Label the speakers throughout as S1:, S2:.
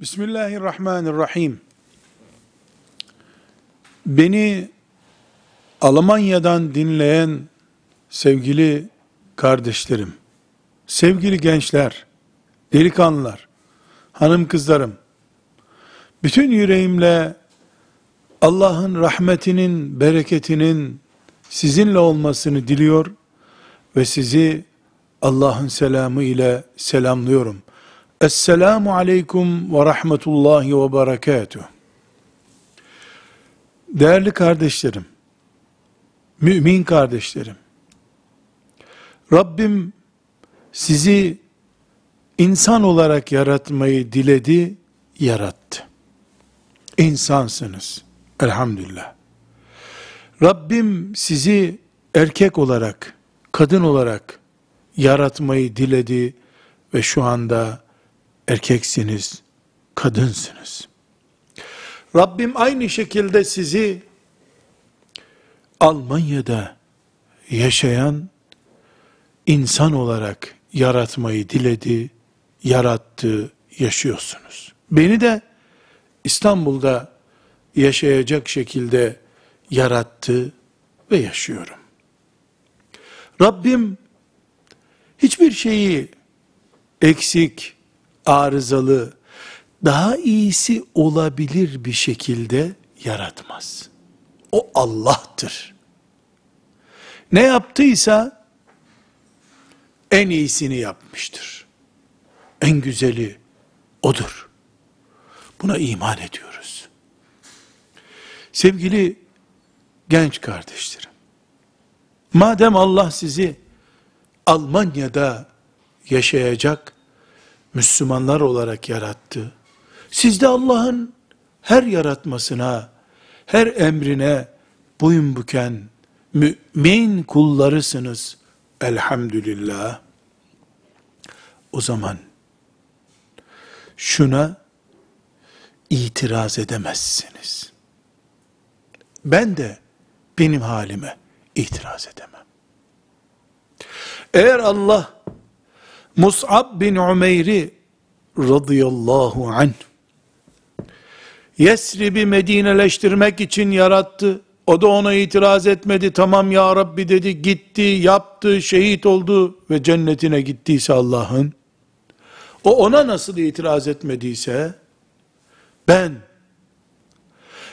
S1: Bismillahirrahmanirrahim. Beni Almanya'dan dinleyen sevgili kardeşlerim, sevgili gençler, delikanlılar, hanım kızlarım, bütün yüreğimle Allah'ın rahmetinin, bereketinin sizinle olmasını diliyor ve sizi Allah'ın selamı ile selamlıyorum. Esselamu aleyküm ve rahmetullahi ve berekatuh. Değerli kardeşlerim, mümin kardeşlerim, Rabbim sizi insan olarak yaratmayı diledi, yarattı. İnsansınız. Elhamdülillah. Rabbim sizi erkek olarak, kadın olarak yaratmayı diledi ve şu anda erkeksiniz, kadınsınız. Rabbim aynı şekilde sizi Almanya'da yaşayan insan olarak yaratmayı diledi, yarattı, yaşıyorsunuz. Beni de İstanbul'da yaşayacak şekilde yarattı ve yaşıyorum. Rabbim hiçbir şeyi eksik, arızalı, daha iyisi olabilir bir şekilde yaratmaz. O Allah'tır. Ne yaptıysa en iyisini yapmıştır. En güzeli odur. Buna iman ediyoruz. Sevgili genç kardeşlerim, madem Allah sizi Almanya'da yaşayacak Müslümanlar olarak yarattı. Siz de Allah'ın her yaratmasına, her emrine boyun büken mümin kullarısınız. Elhamdülillah. O zaman şuna itiraz edemezsiniz. Ben de benim halime itiraz edemem. Eğer Allah Mus'ab bin Umeyr'i radıyallahu anh Yesrib'i Medineleştirmek için yarattı. O da ona itiraz etmedi. Tamam ya Rabbi dedi. Gitti, yaptı, şehit oldu ve cennetine gittiyse Allah'ın o ona nasıl itiraz etmediyse ben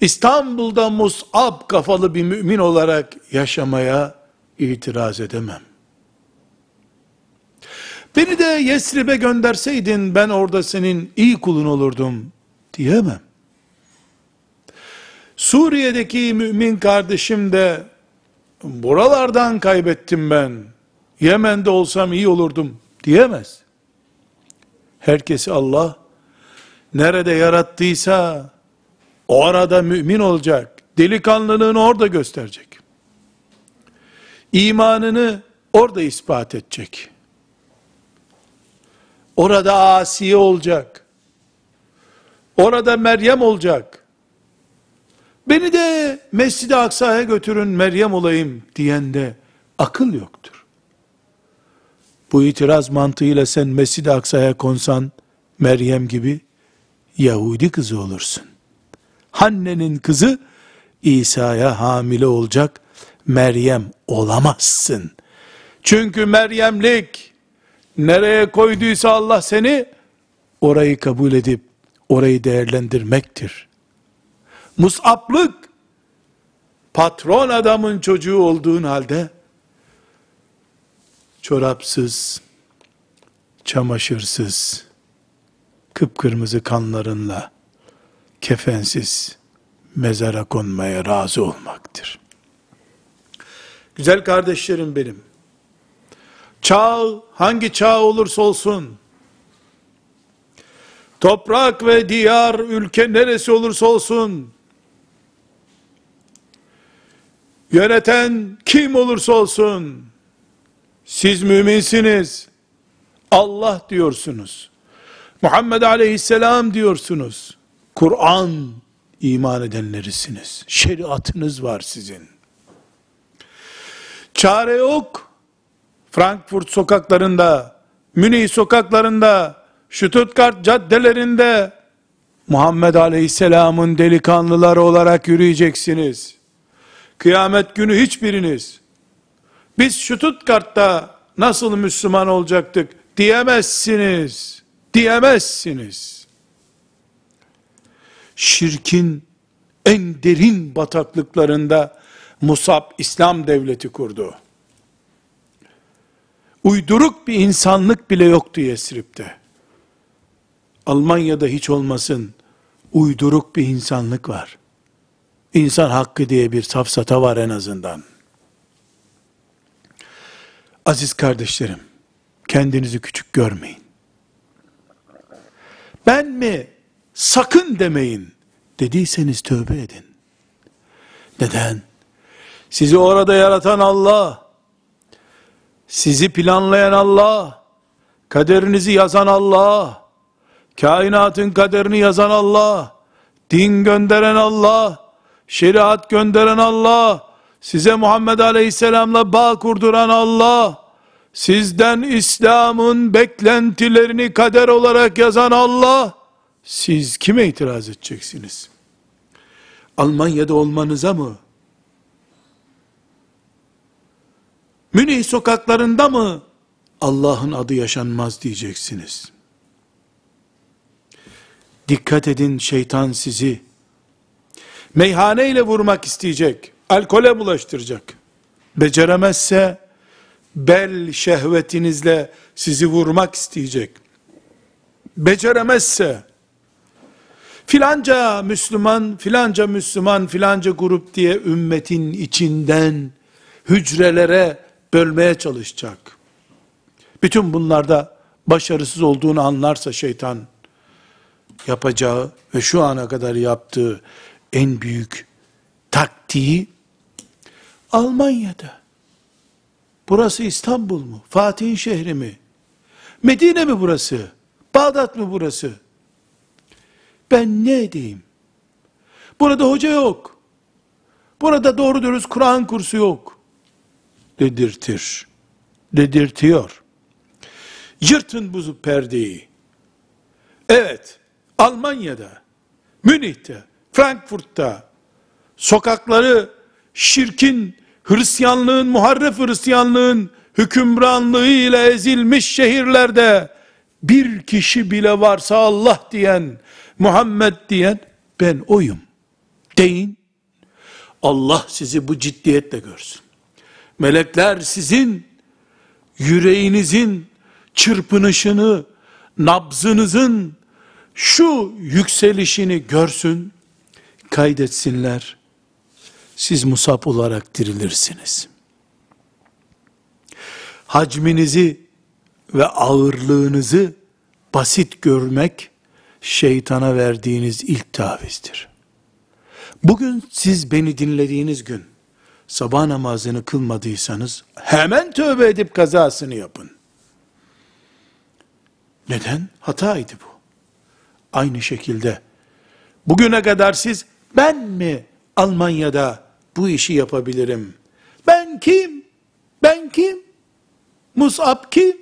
S1: İstanbul'da Mus'ab kafalı bir mümin olarak yaşamaya itiraz edemem. Beni de Yesrib'e gönderseydin ben orada senin iyi kulun olurdum diyemem. Suriye'deki mümin kardeşim de buralardan kaybettim ben. Yemen'de olsam iyi olurdum diyemez. Herkesi Allah nerede yarattıysa o arada mümin olacak. Delikanlılığını orada gösterecek. İmanını orada ispat edecek. Orada Asiye olacak. Orada Meryem olacak. Beni de Mescid-i Aksa'ya götürün Meryem olayım diyende akıl yoktur. Bu itiraz mantığıyla sen Mescid-i Aksa'ya konsan Meryem gibi Yahudi kızı olursun. Hanne'nin kızı İsa'ya hamile olacak Meryem olamazsın. Çünkü Meryemlik nereye koyduysa Allah seni orayı kabul edip orayı değerlendirmektir. Mus'aplık patron adamın çocuğu olduğun halde çorapsız, çamaşırsız, kıpkırmızı kanlarınla kefensiz mezara konmaya razı olmaktır. Güzel kardeşlerim benim. Çağ hangi çağ olursa olsun, toprak ve diyar, ülke neresi olursa olsun, yöneten kim olursa olsun, siz müminsiniz, Allah diyorsunuz, Muhammed aleyhisselam diyorsunuz, Kur'an iman edenlerisiniz, şeriatınız var sizin. Çare yok, Frankfurt sokaklarında, Münih sokaklarında, Stuttgart caddelerinde Muhammed Aleyhisselam'ın delikanlıları olarak yürüyeceksiniz. Kıyamet günü hiçbiriniz biz Stuttgart'ta nasıl Müslüman olacaktık diyemezsiniz. Diyemezsiniz. Şirkin en derin bataklıklarında Musab İslam devleti kurdu. Uyduruk bir insanlık bile yoktu Yesrib'de. Almanya'da hiç olmasın uyduruk bir insanlık var. İnsan hakkı diye bir safsata var en azından. Aziz kardeşlerim, kendinizi küçük görmeyin. Ben mi? Sakın demeyin. Dediyseniz tövbe edin. Neden? Sizi orada yaratan Allah, sizi planlayan Allah, kaderinizi yazan Allah, kainatın kaderini yazan Allah, din gönderen Allah, şeriat gönderen Allah, size Muhammed Aleyhisselam'la bağ kurduran Allah, sizden İslam'ın beklentilerini kader olarak yazan Allah, siz kime itiraz edeceksiniz? Almanya'da olmanıza mı? Münih sokaklarında mı Allah'ın adı yaşanmaz diyeceksiniz? Dikkat edin şeytan sizi meyhaneyle vurmak isteyecek, alkole bulaştıracak. Beceremezse bel şehvetinizle sizi vurmak isteyecek. Beceremezse filanca Müslüman, filanca Müslüman, filanca grup diye ümmetin içinden hücrelere bölmeye çalışacak. Bütün bunlarda başarısız olduğunu anlarsa şeytan yapacağı ve şu ana kadar yaptığı en büyük taktiği Almanya'da. Burası İstanbul mu? Fatih'in şehri mi? Medine mi burası? Bağdat mı burası? Ben ne edeyim? Burada hoca yok. Burada doğru dürüst Kur'an kursu yok. Dedirtir. Dedirtiyor. Yırtın bu perdeyi. Evet, Almanya'da, Münih'te, Frankfurt'ta, sokakları şirkin, Hristiyanlığın, muharref Hristiyanlığın hükümranlığı ile ezilmiş şehirlerde bir kişi bile varsa Allah diyen, Muhammed diyen ben oyum. Deyin. Allah sizi bu ciddiyetle görsün. Melekler sizin yüreğinizin çırpınışını, nabzınızın şu yükselişini görsün, kaydetsinler. Siz musab olarak dirilirsiniz. Hacminizi ve ağırlığınızı basit görmek, şeytana verdiğiniz ilk tavizdir. Bugün siz beni dinlediğiniz gün, sabah namazını kılmadıysanız, hemen tövbe edip kazasını yapın. Neden? Hataydı bu. Aynı şekilde, bugüne kadar siz, ben mi Almanya'da bu işi yapabilirim? Ben kim? Ben kim? Musab kim?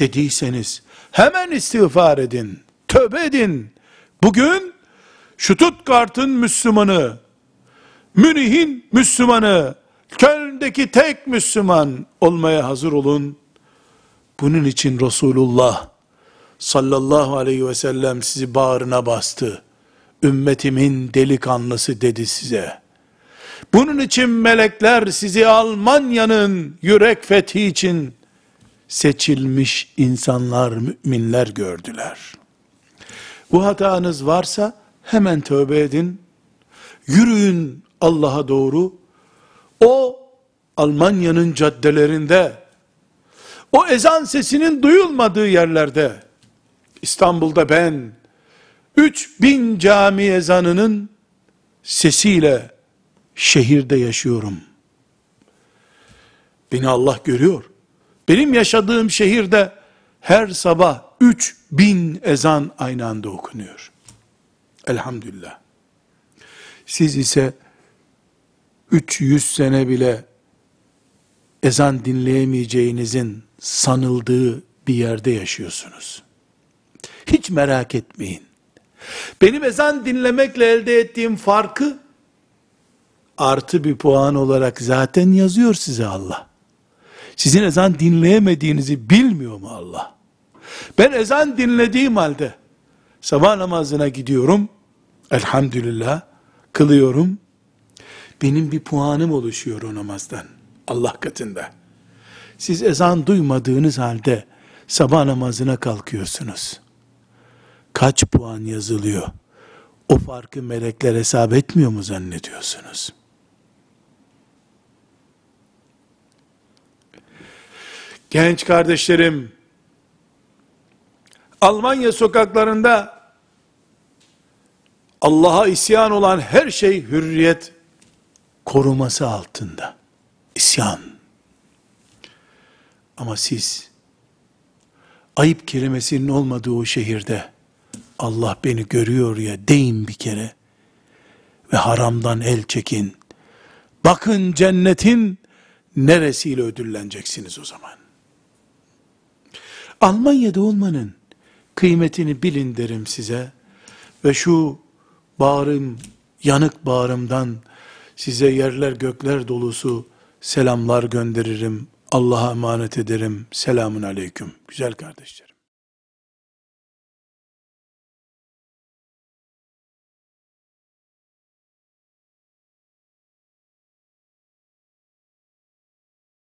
S1: Dediyseniz, hemen istiğfar edin, tövbe edin. Bugün, Stuttgart'ın Müslümanı, Münih'in Müslümanı, Köln'deki tek Müslüman olmaya hazır olun. Bunun için Resulullah sallallahu aleyhi ve sellem sizi bağrına bastı. Ümmetimin delikanlısı dedi size. Bunun için melekler sizi Almanya'nın yürek fethi için seçilmiş insanlar, müminler gördüler. Bu hatanız varsa hemen tövbe edin. Yürüyün Allah'a doğru. O Almanya'nın caddelerinde, o ezan sesinin duyulmadığı yerlerde, İstanbul'da ben, 3000 cami ezanının sesiyle şehirde yaşıyorum. Beni Allah görüyor. Benim yaşadığım şehirde her sabah 3000 ezan aynı anda okunuyor. Elhamdülillah. Siz ise 300 sene bile ezan dinleyemeyeceğinizin sanıldığı bir yerde yaşıyorsunuz. Hiç merak etmeyin. Benim ezan dinlemekle elde ettiğim farkı artı bir puan olarak zaten yazıyor size Allah. Sizin ezan dinleyemediğinizi bilmiyor mu Allah? Ben ezan dinlediğim halde sabah namazına gidiyorum. Elhamdülillah kılıyorum. Benim bir puanım oluşuyor o namazdan. Allah katında. Siz ezan duymadığınız halde sabah namazına kalkıyorsunuz. Kaç puan yazılıyor? O farkı melekler hesap etmiyor mu zannediyorsunuz? Genç kardeşlerim, Almanya sokaklarında Allah'a isyan olan her şey hürriyet koruması altında. İsyan. Ama siz ayıp kelimesinin olmadığı o şehirde Allah beni görüyor ya deyin bir kere ve haramdan el çekin. Bakın cennetin neresiyle ödülleneceksiniz o zaman. Almanya'da olmanın kıymetini bilin derim size ve şu bağrım, yanık bağrımdan size yerler gökler dolusu selamlar gönderirim. Allah'a emanet ederim. Selamun aleyküm. Güzel kardeşlerim.